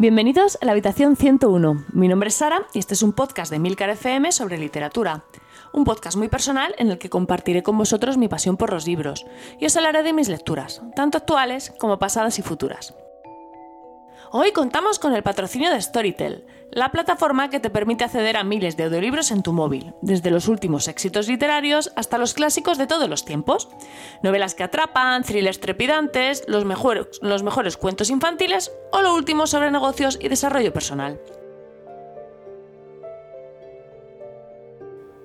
Bienvenidos a la habitación 101. Mi nombre es Sara y este es un podcast de Milcar FM sobre literatura. Un podcast muy personal en el que compartiré con vosotros mi pasión por los libros y os hablaré de mis lecturas, tanto actuales como pasadas y futuras. Hoy contamos con el patrocinio de Storytel, la plataforma que te permite acceder a miles de audiolibros en tu móvil, desde los últimos éxitos literarios hasta los clásicos de todos los tiempos. Novelas que atrapan, thrillers trepidantes, los los mejores cuentos infantiles o lo último sobre negocios y desarrollo personal.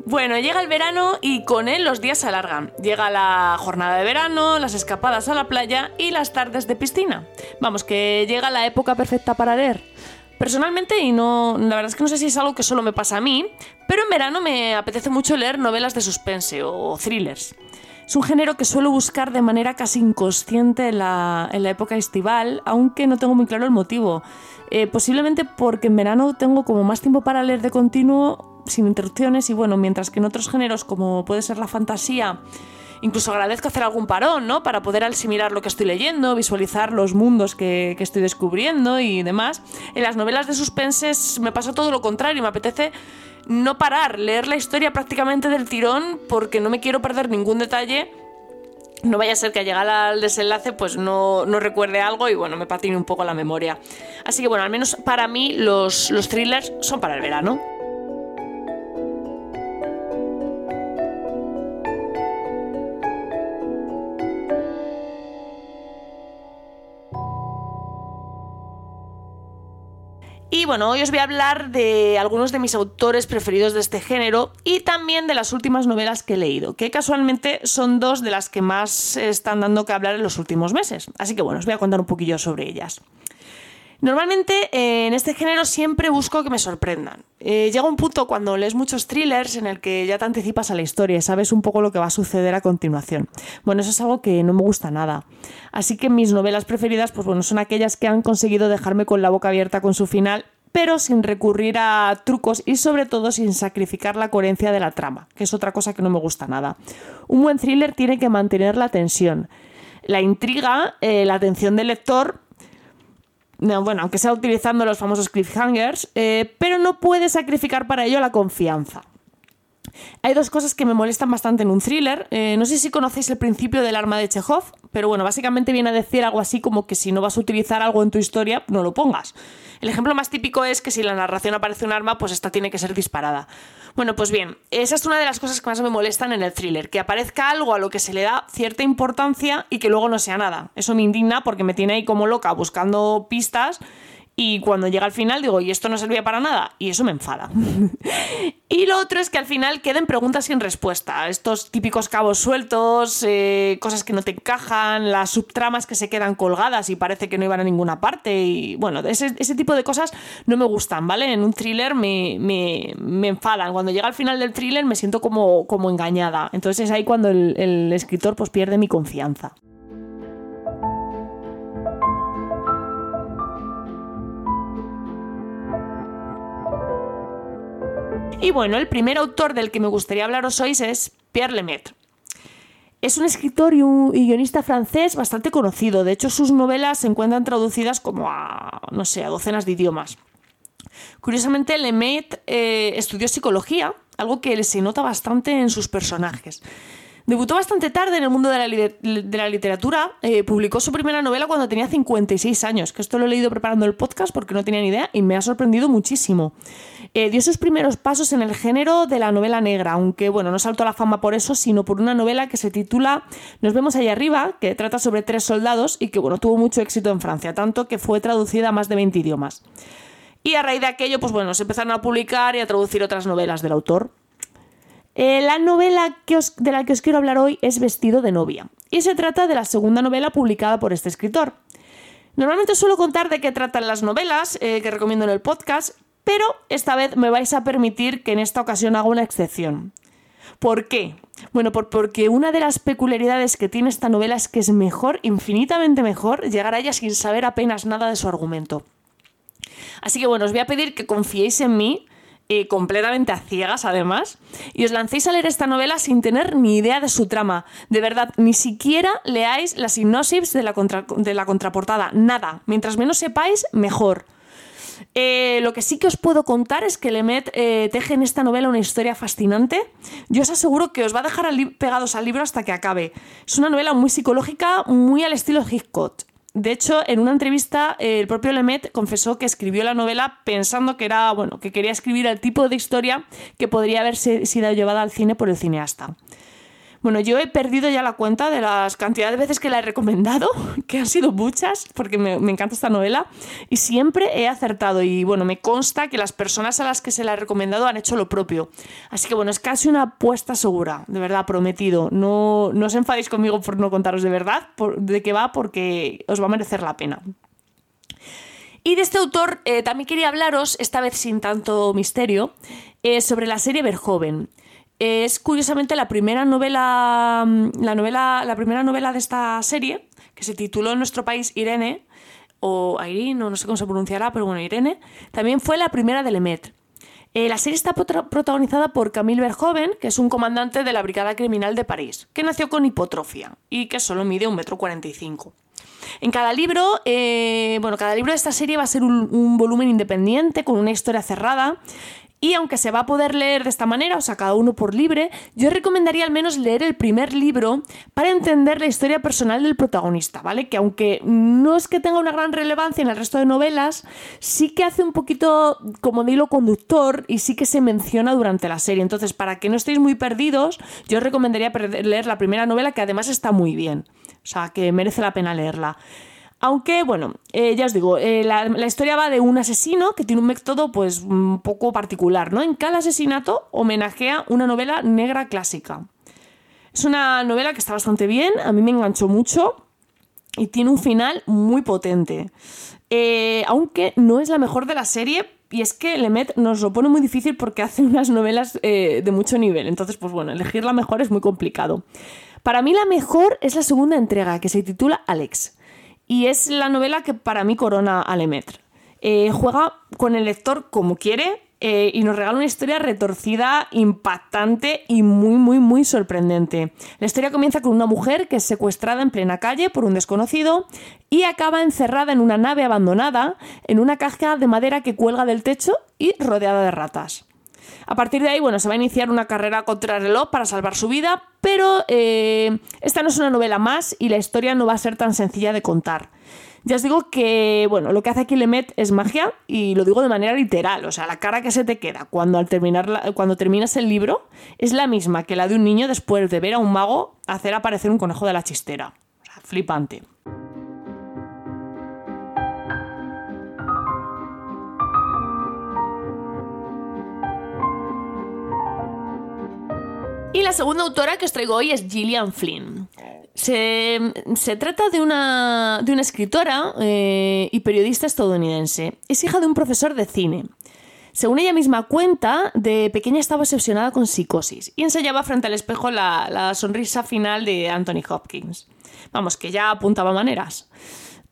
Bueno, llega el verano y con él los días se alargan. Llega la jornada de verano, las escapadas a la playa y las tardes de piscina. Vamos, que llega la época perfecta para leer. Personalmente, y no, la verdad es que no sé si es algo que solo me pasa a mí, pero en verano me apetece mucho leer novelas de suspense o thrillers. Es un género que suelo buscar de manera casi inconsciente en la, época estival, aunque no tengo muy claro el motivo. Eh, posiblemente porque en verano tengo como más tiempo para leer de continuo sin interrupciones y bueno, mientras que en otros géneros como puede ser la fantasía, incluso agradezco hacer algún parón, ¿no? Para poder asimilar lo que estoy leyendo, visualizar los mundos que, estoy descubriendo y demás. En las novelas de suspenses me pasa todo lo contrario, me apetece no parar, leer la historia prácticamente del tirón porque no me quiero perder ningún detalle. No vaya a ser que al llegar al desenlace pues no, no recuerde algo y bueno, me patine un poco la memoria. Así que bueno, al menos para mí los, los thrillers son para el verano. Y bueno, hoy os voy a hablar de algunos de mis autores preferidos de este género y también de las últimas novelas que he leído, que casualmente son dos de las que más están dando que hablar en los últimos meses. Así que bueno, os voy a contar un poquillo sobre ellas. Normalmente eh, en este género siempre busco que me sorprendan. Eh, llega un punto cuando lees muchos thrillers en el que ya te anticipas a la historia y sabes un poco lo que va a suceder a continuación. Bueno, eso es algo que no me gusta nada. Así que mis novelas preferidas, pues bueno, son aquellas que han conseguido dejarme con la boca abierta con su final, pero sin recurrir a trucos y sobre todo sin sacrificar la coherencia de la trama, que es otra cosa que no me gusta nada. Un buen thriller tiene que mantener la tensión, la intriga, eh, la atención del lector bueno, aunque sea utilizando los famosos cliffhangers, eh, pero no puede sacrificar para ello la confianza. Hay dos cosas que me molestan bastante en un thriller. Eh, no sé si conocéis el principio del arma de Chekhov, pero bueno, básicamente viene a decir algo así como que si no vas a utilizar algo en tu historia, no lo pongas. El ejemplo más típico es que si en la narración aparece un arma, pues esta tiene que ser disparada. Bueno, pues bien, esa es una de las cosas que más me molestan en el thriller, que aparezca algo a lo que se le da cierta importancia y que luego no sea nada. Eso me indigna porque me tiene ahí como loca buscando pistas y cuando llega al final digo, y esto no servía para nada, y eso me enfada. y lo otro es que al final queden preguntas sin respuesta. Estos típicos cabos sueltos, eh, cosas que no te encajan, las subtramas que se quedan colgadas y parece que no iban a ninguna parte. Y bueno, ese, tipo de cosas no me gustan, ¿vale? En un thriller me, me, enfadan. Cuando llega al final del thriller me siento como, como engañada. Entonces es ahí cuando el, el escritor pues pierde mi confianza. Y bueno, el primer autor del que me gustaría hablaros hoy es Pierre Lemaitre. Es un escritor y, un, guionista francés bastante conocido. De hecho, sus novelas se encuentran traducidas como a, no sé, a docenas de idiomas. Curiosamente, Lemaitre eh, estudió psicología, algo que se nota bastante en sus personajes. Debutó bastante tarde en el mundo de la, literatura. Eh, publicó su primera novela cuando tenía 56 años, que esto lo he leído preparando el podcast porque no tenía ni idea y me ha sorprendido muchísimo. Eh, dio sus primeros pasos en el género de la novela negra, aunque bueno, no saltó a la fama por eso, sino por una novela que se titula Nos vemos ahí arriba, que trata sobre tres soldados y que bueno, tuvo mucho éxito en Francia, tanto que fue traducida a más de 20 idiomas. Y a raíz de aquello, pues bueno, se empezaron a publicar y a traducir otras novelas del autor. Eh, la novela de la que os quiero hablar hoy es Vestido de novia y se trata de la segunda novela publicada por este escritor. Normalmente suelo contar de qué tratan las novelas eh, que recomiendo en el podcast, pero esta vez me vais a permitir que en esta ocasión haga una excepción. ¿Por qué? Bueno, porque una de las peculiaridades que tiene esta novela es que es mejor, infinitamente mejor, llegar a ella sin saber apenas nada de su argumento. Así que bueno, os voy a pedir que confiéis en mí eh, completamente a ciegas además, y os lancéis a leer esta novela sin tener ni idea de su trama. De verdad, ni siquiera leáis la sinopsis de la, de la contraportada, nada. Mientras menos sepáis, mejor. Eh, lo que sí que os puedo contar es que Lemet eh, teje en esta novela una historia fascinante. Yo os aseguro que os va a dejar pegados al libro hasta que acabe. Es una novela muy psicológica, muy al estilo Hitchcock. De hecho, en una entrevista, eh, el propio Lemet confesó que escribió la novela pensando que era, bueno, que quería escribir el tipo de historia que podría haber sido llevada al cine por el cineasta. Bueno, yo he perdido ya la cuenta de las cantidades de veces que la he recomendado, que han sido muchas, porque me, encanta esta novela, y siempre he acertado. Y bueno, me consta que las personas a las que se la he recomendado han hecho lo propio. Así que bueno, es casi una apuesta segura, de verdad, prometido. No, no os enfadéis conmigo por no contaros de verdad de qué va, porque os va a merecer la pena. Y de este autor eh, también quería hablaros, esta vez sin tanto misterio, eh, sobre la serie Verjoven. Es curiosamente la primera novela, mm, la novela, la primera novela de esta serie, que se tituló en nuestro país Irene, o Irene, o no sé cómo se pronunciará, pero bueno, Irene, también fue la primera de Lemet. Eh, la serie está protagonizada por Camille Verhoeven, que es un comandante de la Brigada Criminal de París, que nació con hipotrofia y que solo mide un metro cuarenta y cinco. En cada libro, eh, bueno, cada libro de esta serie va a ser un, volumen independiente, con una historia cerrada, y aunque se va a poder leer de esta manera, o sea, cada uno por libre, yo recomendaría al menos leer el primer libro para entender la historia personal del protagonista, ¿vale? Que aunque no es que tenga una gran relevancia en el resto de novelas, sí que hace un poquito como de hilo conductor y sí que se menciona durante la serie. Entonces, para que no estéis muy perdidos, yo os recomendaría leer la primera novela, que además está muy bien. O sea, que merece la pena leerla. Aunque, bueno, eh, ya os digo, eh, la, historia va de un asesino que tiene un método pues un poco particular, ¿no? En cada asesinato homenajea una novela negra clásica. Es una novela que está bastante bien, a mí me enganchó mucho y tiene un final muy potente. Eh, aunque no es la mejor de la serie, y es que Lemet nos lo pone muy difícil porque hace unas novelas de mucho nivel. Entonces, pues bueno, elegir la mejor es muy complicado. Para mí la mejor es la segunda entrega, que se titula Alex y es la novela que para mí corona a Lemaitre. Eh, juega con el lector como quiere eh, y nos regala una historia retorcida, impactante y muy, muy, muy sorprendente. La historia comienza con una mujer que es secuestrada en plena calle por un desconocido y acaba encerrada en una nave abandonada en una caja de madera que cuelga del techo y rodeada de ratas. A partir de ahí, bueno, se va a iniciar una carrera contra el reloj para salvar su vida, pero eh, esta no es una novela más y la historia no va a ser tan sencilla de contar. Ya os digo que, bueno, lo que hace aquí Lemet es magia y lo digo de manera literal, o sea, la cara que se te queda cuando, al terminar cuando terminas el libro es la misma que la de un niño después de ver a un mago hacer aparecer un conejo de la chistera. O sea, flipante. Y la segunda autora que os traigo hoy es Gillian Flynn. Se, trata de una, de una escritora eh, y periodista estadounidense. Es hija de un profesor de cine. Según ella misma cuenta, de pequeña estaba obsesionada con psicosis y ensayaba frente al espejo la, la sonrisa final de Anthony Hopkins. Vamos, que ya apuntaba maneras.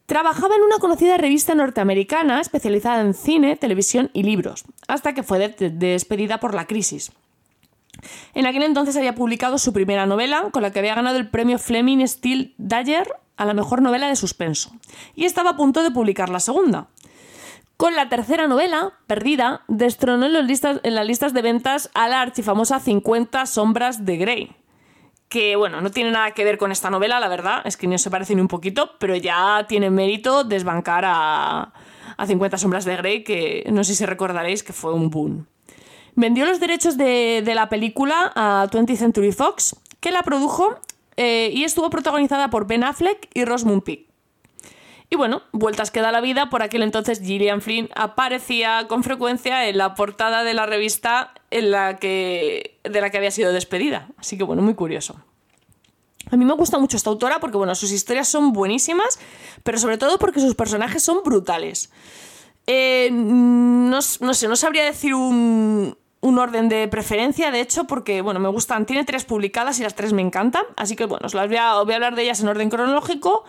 Trabajaba en una conocida revista norteamericana especializada en cine, televisión y libros, hasta que fue despedida por la crisis. En aquel entonces había publicado su primera novela, con la que había ganado el premio Fleming Steel Dyer a la mejor novela de suspenso, y estaba a punto de publicar la segunda. Con la tercera novela, Perdida, destronó en, en las listas de ventas a la archifamosa 50 sombras de Grey, que bueno, no tiene nada que ver con esta novela, la verdad, es que no se parece ni un poquito, pero ya tiene mérito desbancar a, a 50 sombras de Grey, que no sé si recordaréis que fue un boom. Vendió los derechos de, la película a 20th Century Fox, que la produjo eh, y estuvo protagonizada por Ben Affleck y Rosamund Pike. Y bueno, vueltas que da la vida, por aquel entonces Gillian Flynn aparecía con frecuencia en la portada de la revista en la que, de la que había sido despedida. Así que bueno, muy curioso. A mí me gusta mucho esta autora porque bueno, sus historias son buenísimas, pero sobre todo porque sus personajes son brutales. Eh, no, no, sé, no sabría decir un, un orden de preferencia, de hecho, porque, bueno, me gustan, tiene tres publicadas y las tres me encantan, así que, bueno, os las voy a, hablar de ellas en orden cronológico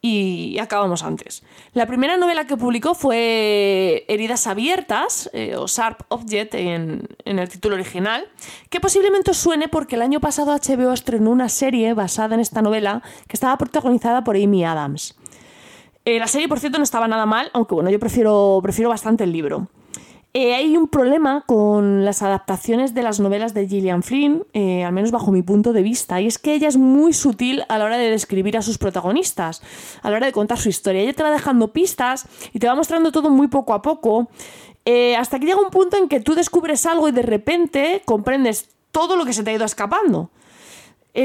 y acabamos antes. La primera novela que publicó fue Heridas Abiertas, eh, o Sharp Object en, el título original, que posiblemente os suene porque el año pasado HBO estrenó una serie basada en esta novela que estaba protagonizada por Amy Adams. Eh, la serie, por cierto, no estaba nada mal, aunque bueno, yo prefiero, prefiero bastante el libro. Eh, hay un problema con las adaptaciones de las novelas de Gillian Flynn, eh, al menos bajo mi punto de vista, y es que ella es muy sutil a la hora de describir a sus protagonistas, a la hora de contar su historia. Ella te va dejando pistas y te va mostrando todo muy poco a poco, eh, hasta que llega un punto en que tú descubres algo y de repente comprendes todo lo que se te ha ido escapando.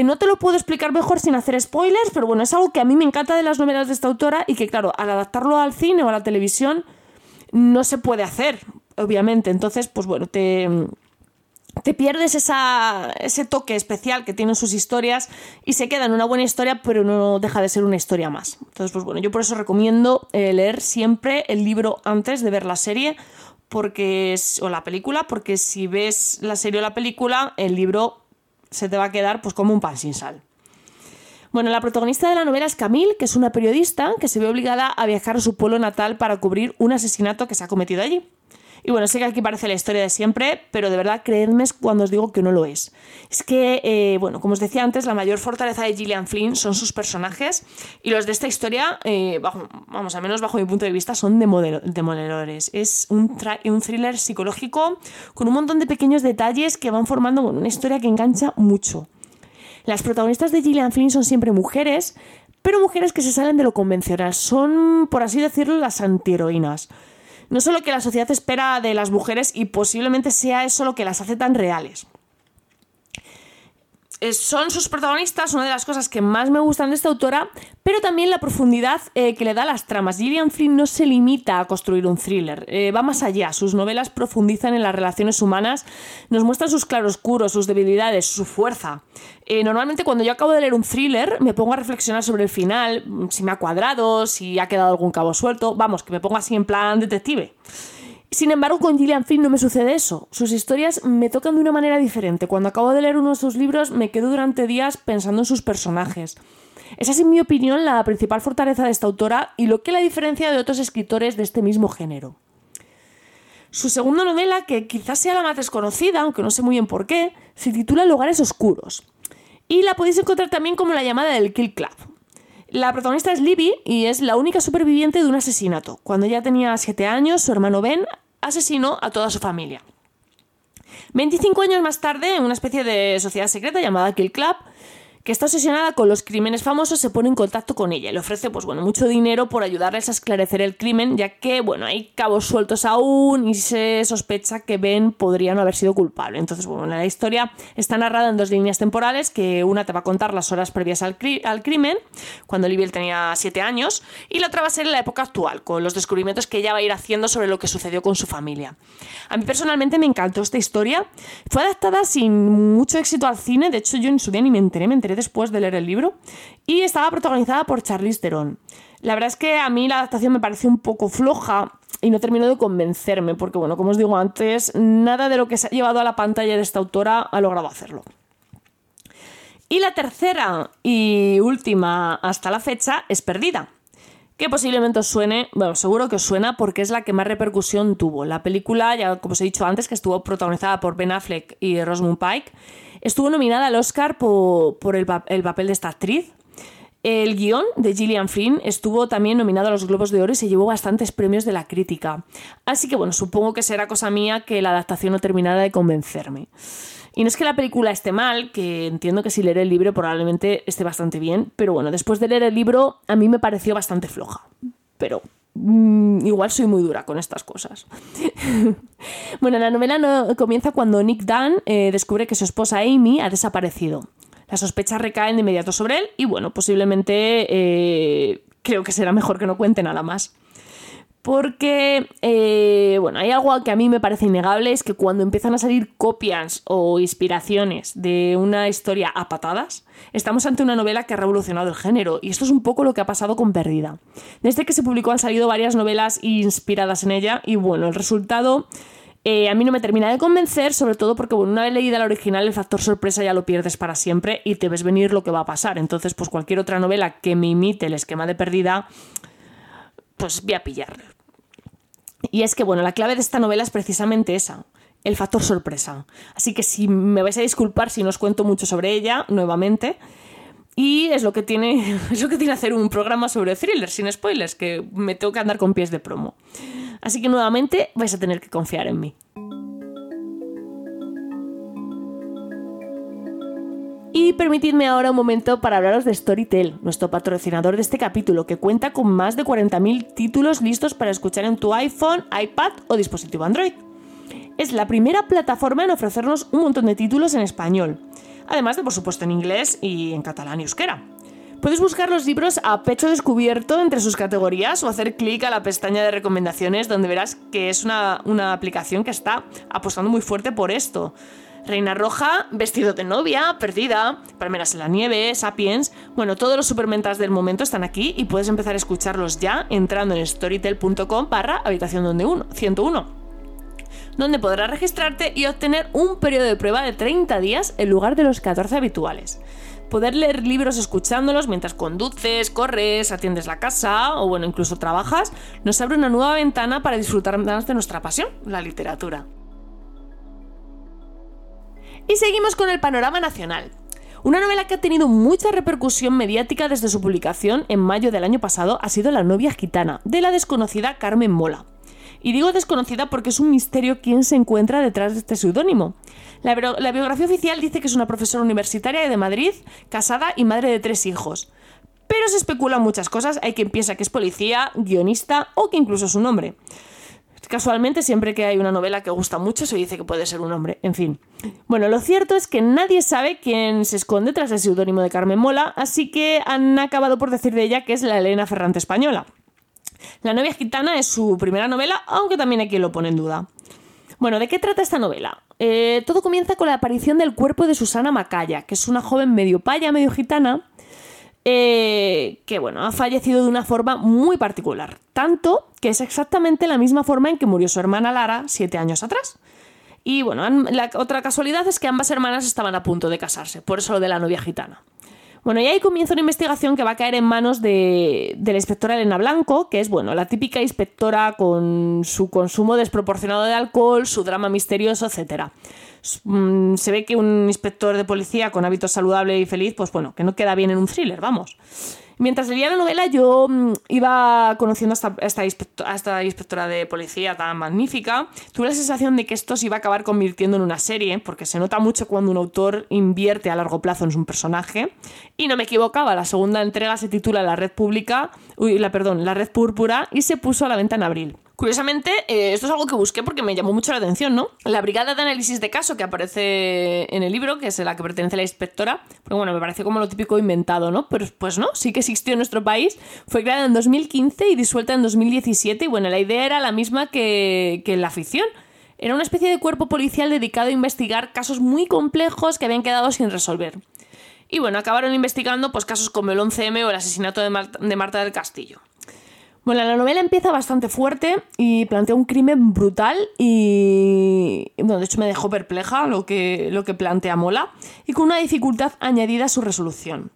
no te lo puedo explicar mejor sin hacer spoilers, pero bueno, es algo que a mí me encanta de las novelas de esta autora y que, claro, al adaptarlo al cine o a la televisión no se puede hacer, obviamente. Entonces, pues bueno, te, te pierdes esa, ese toque especial que tienen sus historias y se queda en una buena historia, pero no deja de ser una historia más. Entonces, pues bueno, yo por eso recomiendo eh, leer siempre el libro antes de ver la serie porque o la película, porque si ves la serie o la película, el libro se te va a quedar pues como un pan sin sal. Bueno, la protagonista de la novela es Camille, que es una periodista que se ve obligada a viajar a su pueblo natal para cubrir un asesinato que se ha cometido allí. Y bueno, sé que aquí parece la historia de siempre, pero de verdad creedme cuando os digo que no lo es. Es que, eh, bueno, como os decía antes, la mayor fortaleza de Gillian Flynn son sus personajes y los de esta historia, eh, vamos, al menos bajo mi punto de vista, son demoledores. Es un, un thriller psicológico con un montón de pequeños detalles que van formando una historia que engancha mucho. Las protagonistas de Gillian Flynn son siempre mujeres, pero mujeres que se salen de lo convencional. Son, por así decirlo, las antiheroínas no solo que la sociedad espera de las mujeres y posiblemente sea eso lo que las hace tan reales. Eh, son sus protagonistas una de las cosas que más me gustan de esta autora, pero también la profundidad eh, que le da a las tramas. Gillian Flynn no se limita a construir un thriller, eh, va más allá. Sus novelas profundizan en las relaciones humanas, nos muestran sus claroscuros, sus debilidades, su fuerza. normalmente cuando yo acabo de leer un thriller me pongo a reflexionar sobre el final, si me ha cuadrado, si ha quedado algún cabo suelto, vamos, que me pongo así en plan detective. Sin embargo, con Gillian Flynn no me sucede eso. Sus historias me tocan de una manera diferente. Cuando acabo de leer uno de sus libros, me quedo durante días pensando en sus personajes. Esa es, en mi opinión, la principal fortaleza de esta autora y lo que la diferencia de otros escritores de este mismo género. Su segunda novela, que quizás sea la más desconocida, aunque no sé muy bien por qué, se titula Lugares Oscuros. Y la podéis encontrar también como la llamada del Kill Club. La protagonista es Libby y es la única superviviente de un asesinato. Cuando ella tenía 7 años, su hermano Ben asesinó a toda su familia. 25 años más tarde, en una especie de sociedad secreta llamada Kill Club, que está obsesionada con los crímenes famosos, se pone en contacto con ella y le ofrece pues, bueno, mucho dinero por ayudarles a esclarecer el crimen, ya que bueno, hay cabos sueltos aún y se sospecha que Ben podría no haber sido culpable. Entonces, bueno, la historia está narrada en dos líneas temporales, que una te va a contar las horas previas al, al crimen, cuando Libby tenía 7 años, y la otra va a ser en la época actual, con los descubrimientos que ella va a ir haciendo sobre lo que sucedió con su familia. A mí personalmente me encantó esta historia. Fue adaptada sin mucho éxito al cine, de hecho yo en su día ni me enteré, me enteré después de leer el libro, y estaba protagonizada por Charlize Theron. La verdad es que a mí la adaptación me pareció un poco floja y no terminó de convencerme, porque bueno, como os digo antes, nada de lo que se ha llevado a la pantalla de esta autora ha logrado hacerlo. Y la tercera y última hasta la fecha es Perdida, que posiblemente os suene, bueno, seguro que os suena porque es la que más repercusión tuvo. La película, ya como os he dicho antes, que estuvo protagonizada por Ben Affleck y Rosamund Pike, Estuvo nominada al Oscar por, el, papel de esta actriz. El guion de Gillian Flynn estuvo también nominado a los Globos de Oro y se llevó bastantes premios de la crítica. Así que bueno, supongo que será cosa mía que la adaptación no terminara de convencerme. Y no es que la película esté mal, que entiendo que si leer el libro probablemente esté bastante bien, pero bueno, después de leer el libro a mí me pareció bastante floja. Pero Mm, igual soy muy dura con estas cosas. bueno, la novela no, comienza cuando Nick Dunn eh, descubre que su esposa Amy ha desaparecido. Las sospechas recaen de inmediato sobre él y bueno, posiblemente eh, creo que será mejor que no cuente nada más. Porque, eh, bueno, hay algo que a mí me parece innegable, es que cuando empiezan a salir copias o inspiraciones de una historia a patadas, estamos ante una novela que ha revolucionado el género, y esto es un poco lo que ha pasado con Perdida. Desde que se publicó han salido varias novelas inspiradas en ella, y bueno, el resultado eh, a mí no me termina de convencer, sobre todo porque bueno, una vez leída la original, el factor sorpresa ya lo pierdes para siempre y te ves venir lo que va a pasar. Entonces, pues cualquier otra novela que me imite el esquema de Perdida, pues voy a pillar. Y es que, bueno, la clave de esta novela es precisamente esa, el factor sorpresa. Así que si me vais a disculpar si no os cuento mucho sobre ella, nuevamente, Y es lo que tiene, es lo que tiene hacer un programa sobre thrillers sin spoilers, que me tengo que andar con pies de promo. Así que nuevamente vais a tener que confiar en mí. Y permitidme ahora un momento para hablaros de Storytel, nuestro patrocinador de este capítulo, que cuenta con más de 40.000 títulos listos para escuchar en tu iPhone, iPad o dispositivo Android. Es la primera plataforma en ofrecernos un montón de títulos en español, además de por supuesto en inglés y en catalán y euskera. Puedes buscar los libros a pecho descubierto entre sus categorías o hacer clic a la pestaña de recomendaciones donde verás que es una, una aplicación que está apostando muy fuerte por esto. Reina Roja, Vestido de novia, Perdida, Palmeras en la nieve, Sapiens. Bueno, todos los supermentas del momento están aquí y puedes empezar a escucharlos ya entrando en storytel.com barra habitación uno, 101 donde podrás registrarte y obtener un periodo de prueba de 30 días en lugar de los 14 habituales. Poder leer libros escuchándolos mientras conduces, corres, atiendes la casa o bueno, incluso trabajas, nos abre una nueva ventana para disfrutar más de nuestra pasión, la literatura. Y seguimos con el panorama nacional. Una novela que ha tenido mucha repercusión mediática desde su publicación en mayo del año pasado ha sido La novia gitana, de la desconocida Carmen Mola. Y digo desconocida porque es un misterio quién se encuentra detrás de este seudónimo. La, biografía oficial dice que es una profesora universitaria de Madrid, casada y madre de tres hijos. Pero se especulan muchas cosas, hay quien piensa que es policía, guionista o que incluso es un hombre. Casualmente, siempre que hay una novela que gusta mucho, se dice que puede ser un hombre. En fin. Bueno, lo cierto es que nadie sabe quién se esconde tras el seudónimo de Carmen Mola, así que han acabado por decir de ella que es la Elena Ferrante española. La novia gitana es su primera novela, aunque también hay quien lo pone en duda. Bueno, ¿de qué trata esta novela? Eh, todo comienza con la aparición del cuerpo de Susana Macaya, que es una joven medio paya, medio gitana, eh, que bueno, ha fallecido de una forma muy particular, tanto que es exactamente la misma forma en que murió su hermana Lara siete años atrás. Y bueno, la otra casualidad es que ambas hermanas estaban a punto de casarse, por eso lo de la novia gitana. Bueno, y ahí comienza una investigación que va a caer en manos de, de, la inspectora Elena Blanco, que es, bueno, la típica inspectora con su consumo desproporcionado de alcohol, su drama misterioso, etc. Mm, se ve que un inspector de policía con hábitos saludable y feliz, pues bueno, que no queda bien en un thriller, vamos. Mientras leía la novela yo mm, iba conociendo a esta, esta, inspectora de policía tan magnífica. Tuve la sensación de que esto se iba a acabar convirtiendo en una serie, porque se nota mucho cuando un autor invierte a largo plazo en su personaje. Y no me equivocaba, la segunda entrega se titula La Red Pública, uy, la, perdón, La Red Púrpura y se puso a la venta en abril. Curiosamente, eh, esto es algo que busqué porque me llamó mucho la atención, ¿no? La brigada de análisis de caso que aparece en el libro, que es la que pertenece a la inspectora, porque bueno, me parece como lo típico inventado, ¿no? Pero pues no, sí que existió en nuestro país, fue creada en 2015 y disuelta en 2017 y bueno, la idea era la misma que, que la ficción. Era una especie de cuerpo policial dedicado a investigar casos muy complejos que habían quedado sin resolver. Y bueno, acabaron investigando pues, casos como el 11M o el asesinato de Marta del Castillo. Bueno, la novela empieza bastante fuerte y plantea un crimen brutal y, bueno, de hecho me dejó perpleja lo que, lo que plantea Mola y con una dificultad añadida a su resolución.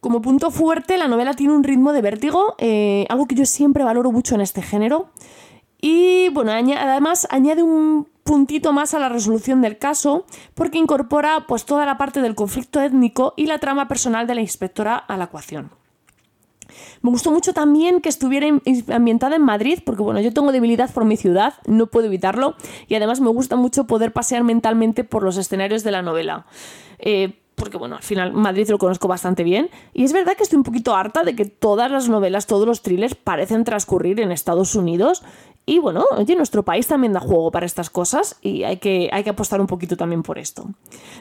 Como punto fuerte, la novela tiene un ritmo de vértigo, eh, algo que yo siempre valoro mucho en este género. Y bueno, además añade un puntito más a la resolución del caso porque incorpora pues toda la parte del conflicto étnico y la trama personal de la inspectora a la ecuación. Me gustó mucho también que estuviera ambientada en Madrid, porque bueno, yo tengo debilidad por mi ciudad, no puedo evitarlo, y además me gusta mucho poder pasear mentalmente por los escenarios de la novela. Eh, porque bueno, al final Madrid lo conozco bastante bien. Y es verdad que estoy un poquito harta de que todas las novelas, todos los thrillers parecen transcurrir en Estados Unidos y bueno, oye, nuestro país también da juego para estas cosas y hay que, hay que apostar un poquito también por esto.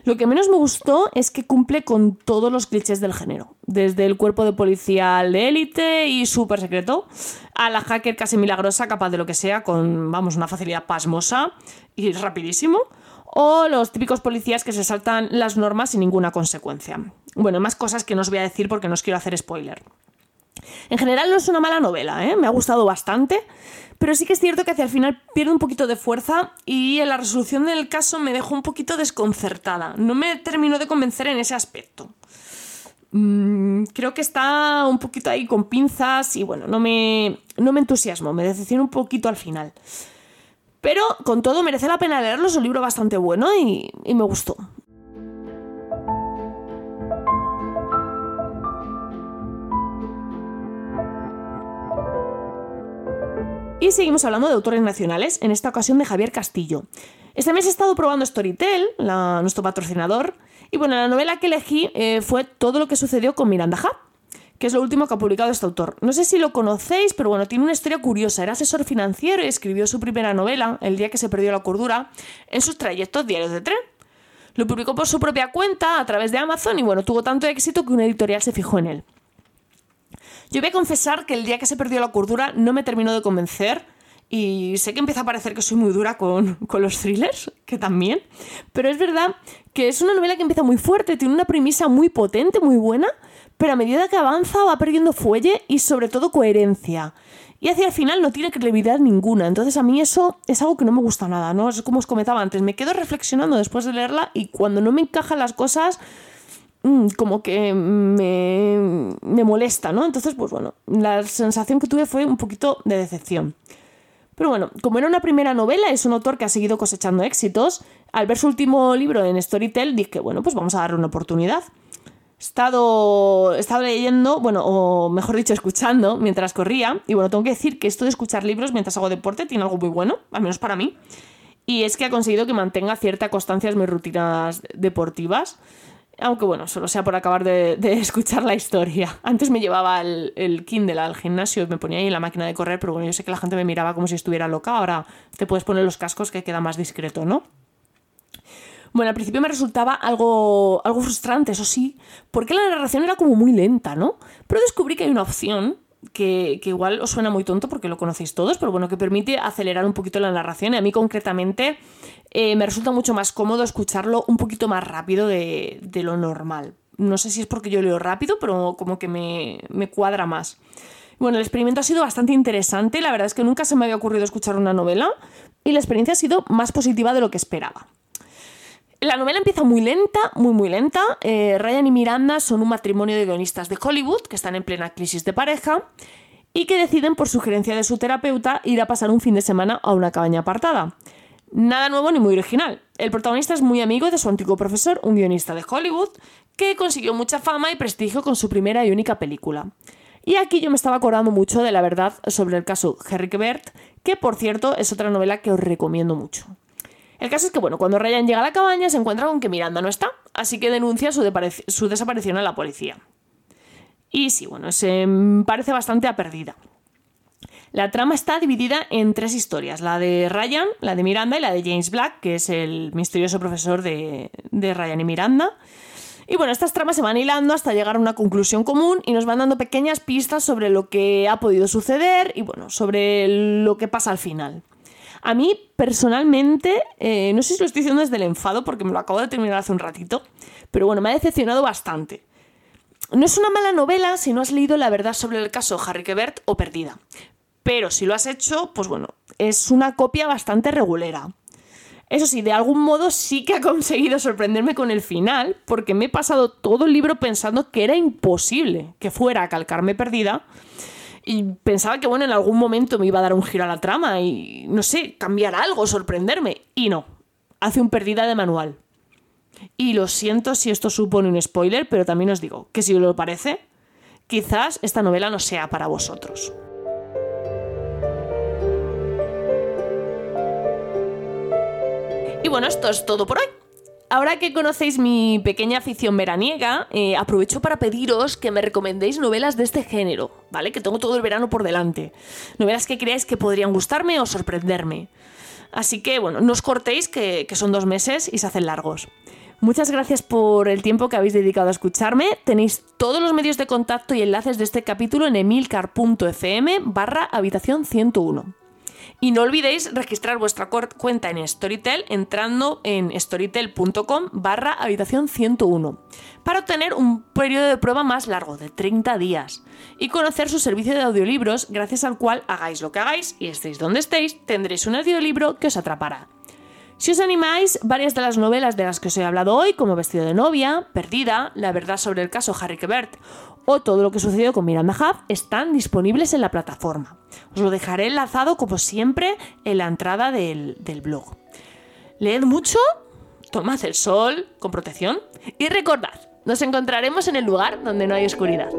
Lo que menos me gustó es que cumple con todos los clichés del género, desde el cuerpo de policía de élite y súper secreto, a la hacker casi milagrosa, capaz de lo que sea, con, vamos, una facilidad pasmosa y rapidísimo, o los típicos policías que se saltan las normas sin ninguna consecuencia. Bueno, más cosas que no os voy a decir porque no os quiero hacer spoiler. En general no es una mala novela, ¿eh? me ha gustado bastante, pero sí que es cierto que hacia el final pierde un poquito de fuerza y en la resolución del caso me dejó un poquito desconcertada. No me terminó de convencer en ese aspecto. Mm, creo que está un poquito ahí con pinzas y bueno, no me, no me entusiasmo, me decepciona un poquito al final. Pero con todo merece la pena leerlo, es un libro bastante bueno y, me gustó. Y seguimos hablando de autores nacionales, en esta ocasión de Javier Castillo. Este mes he estado probando Storytel, nuestro patrocinador, y bueno, la novela que elegí eh, fue Todo lo que sucedió con Miranda Hub que es lo último que ha publicado este autor. No sé si lo conocéis, pero bueno, tiene una historia curiosa. Era asesor financiero y escribió su primera novela, El día que se perdió la cordura, en sus trayectos diarios de tren. Lo publicó por su propia cuenta a través de Amazon y bueno, tuvo tanto éxito que una editorial se fijó en él. Yo voy a confesar que el día que se perdió la cordura no me terminó de convencer y sé que empieza a parecer que soy muy dura con, con, los thrillers, que también, pero es verdad que es una novela que empieza muy fuerte, tiene una premisa muy potente, muy buena, pero a medida que avanza va perdiendo fuelle y sobre todo coherencia. Y hacia el final no tiene credibilidad ninguna. Entonces a mí eso es algo que no me gusta nada, ¿no? Es como os comentaba antes, me quedo reflexionando después de leerla y cuando no me encajan las cosas, mm, como que me, me molesta, ¿no? Entonces, pues bueno, la sensación que tuve fue un poquito de decepción. Pero bueno, como era una primera novela, es un autor que ha seguido cosechando éxitos. Al ver su último libro en Storytel, dije, bueno, pues vamos a darle una oportunidad estado, estado leyendo, bueno, o mejor dicho, escuchando mientras corría. Y bueno, tengo que decir que esto de escuchar libros mientras hago deporte tiene algo muy bueno, al menos para mí. Y es que ha conseguido que mantenga cierta constancia en mis rutinas deportivas. Aunque bueno, solo sea por acabar de, escuchar la historia. Antes me llevaba el, el, Kindle al gimnasio y me ponía ahí en la máquina de correr, pero bueno, yo sé que la gente me miraba como si estuviera loca. Ahora te puedes poner los cascos que queda más discreto, ¿no? Bueno, al principio me resultaba algo, algo frustrante, eso sí, porque la narración era como muy lenta, ¿no? Pero descubrí que hay una opción que, igual os suena muy tonto porque lo conocéis todos, pero bueno, que permite acelerar un poquito la narración. Y a mí concretamente eh, me resulta mucho más cómodo escucharlo un poquito más rápido de, lo normal. No sé si es porque yo leo rápido, pero como que me, me cuadra más. Bueno, el experimento ha sido bastante interesante. La verdad es que nunca se me había ocurrido escuchar una novela y la experiencia ha sido más positiva de lo que esperaba. La novela empieza muy lenta, muy muy lenta. Eh, Ryan y Miranda son un matrimonio de guionistas de Hollywood que están en plena crisis de pareja y que deciden, por sugerencia de su terapeuta, ir a pasar un fin de semana a una cabaña apartada. Nada nuevo ni muy original. El protagonista es muy amigo de su antiguo profesor, un guionista de Hollywood, que consiguió mucha fama y prestigio con su primera y única película. Y aquí yo me estaba acordando mucho de la verdad sobre el caso Henry Quebert, que por cierto es otra novela que os recomiendo mucho. El caso es que, bueno, cuando Ryan llega a la cabaña se encuentra con que Miranda no está, así que denuncia su, desaparición a la policía. Y sí, bueno, se parece bastante a perdida. La trama está dividida en tres historias, la de Ryan, la de Miranda y la de James Black, que es el misterioso profesor de, de Ryan y Miranda. Y bueno, estas tramas se van hilando hasta llegar a una conclusión común y nos van dando pequeñas pistas sobre lo que ha podido suceder y bueno, sobre lo que pasa al final. A mí, personalmente, eh, no sé si lo estoy diciendo desde el enfado, porque me lo acabo de terminar hace un ratito, pero bueno, me ha decepcionado bastante. No es una mala novela si no has leído la verdad sobre el caso Harry Quebert o Perdida. Pero si lo has hecho, pues bueno, es una copia bastante regulera. Eso sí, de algún modo sí que ha conseguido sorprenderme con el final, porque me he pasado todo el libro pensando que era imposible que fuera a calcarme perdida y pensaba que, bueno, en algún momento me iba a dar un giro a la trama y, no sé, cambiar algo, sorprenderme. Y no, hace un pérdida de manual. Y lo siento si esto supone un spoiler, pero también os digo que si os lo parece, quizás esta novela no sea para vosotros. Y bueno, esto es todo por hoy ahora que conocéis mi pequeña afición veraniega, eh, aprovecho para pediros que me recomendéis novelas de este género, ¿vale? Que tengo todo el verano por delante. Novelas que creáis que podrían gustarme o sorprenderme. Así que, bueno, no os cortéis, que, que son dos meses y se hacen largos. Muchas gracias por el tiempo que habéis dedicado a escucharme. Tenéis todos los medios de contacto y enlaces de este capítulo en emilcar.fm barra habitación 101. Y no olvidéis registrar vuestra cuenta en Storytel entrando en storytel.com barra habitación 101 para obtener un periodo de prueba más largo de 30 días y conocer su servicio de audiolibros gracias al cual hagáis lo que hagáis y estéis donde estéis tendréis un audiolibro que os atrapará. Si os animáis, varias de las novelas de las que os he hablado hoy, como Vestido de novia, Perdida, La verdad sobre el caso Harry Quebert o todo lo que sucedió con Miranda Hub, están disponibles en la plataforma. Os lo dejaré enlazado, como siempre, en la entrada del, del blog. Leed mucho, tomad el sol con protección y recordad, nos encontraremos en el lugar donde no hay oscuridad.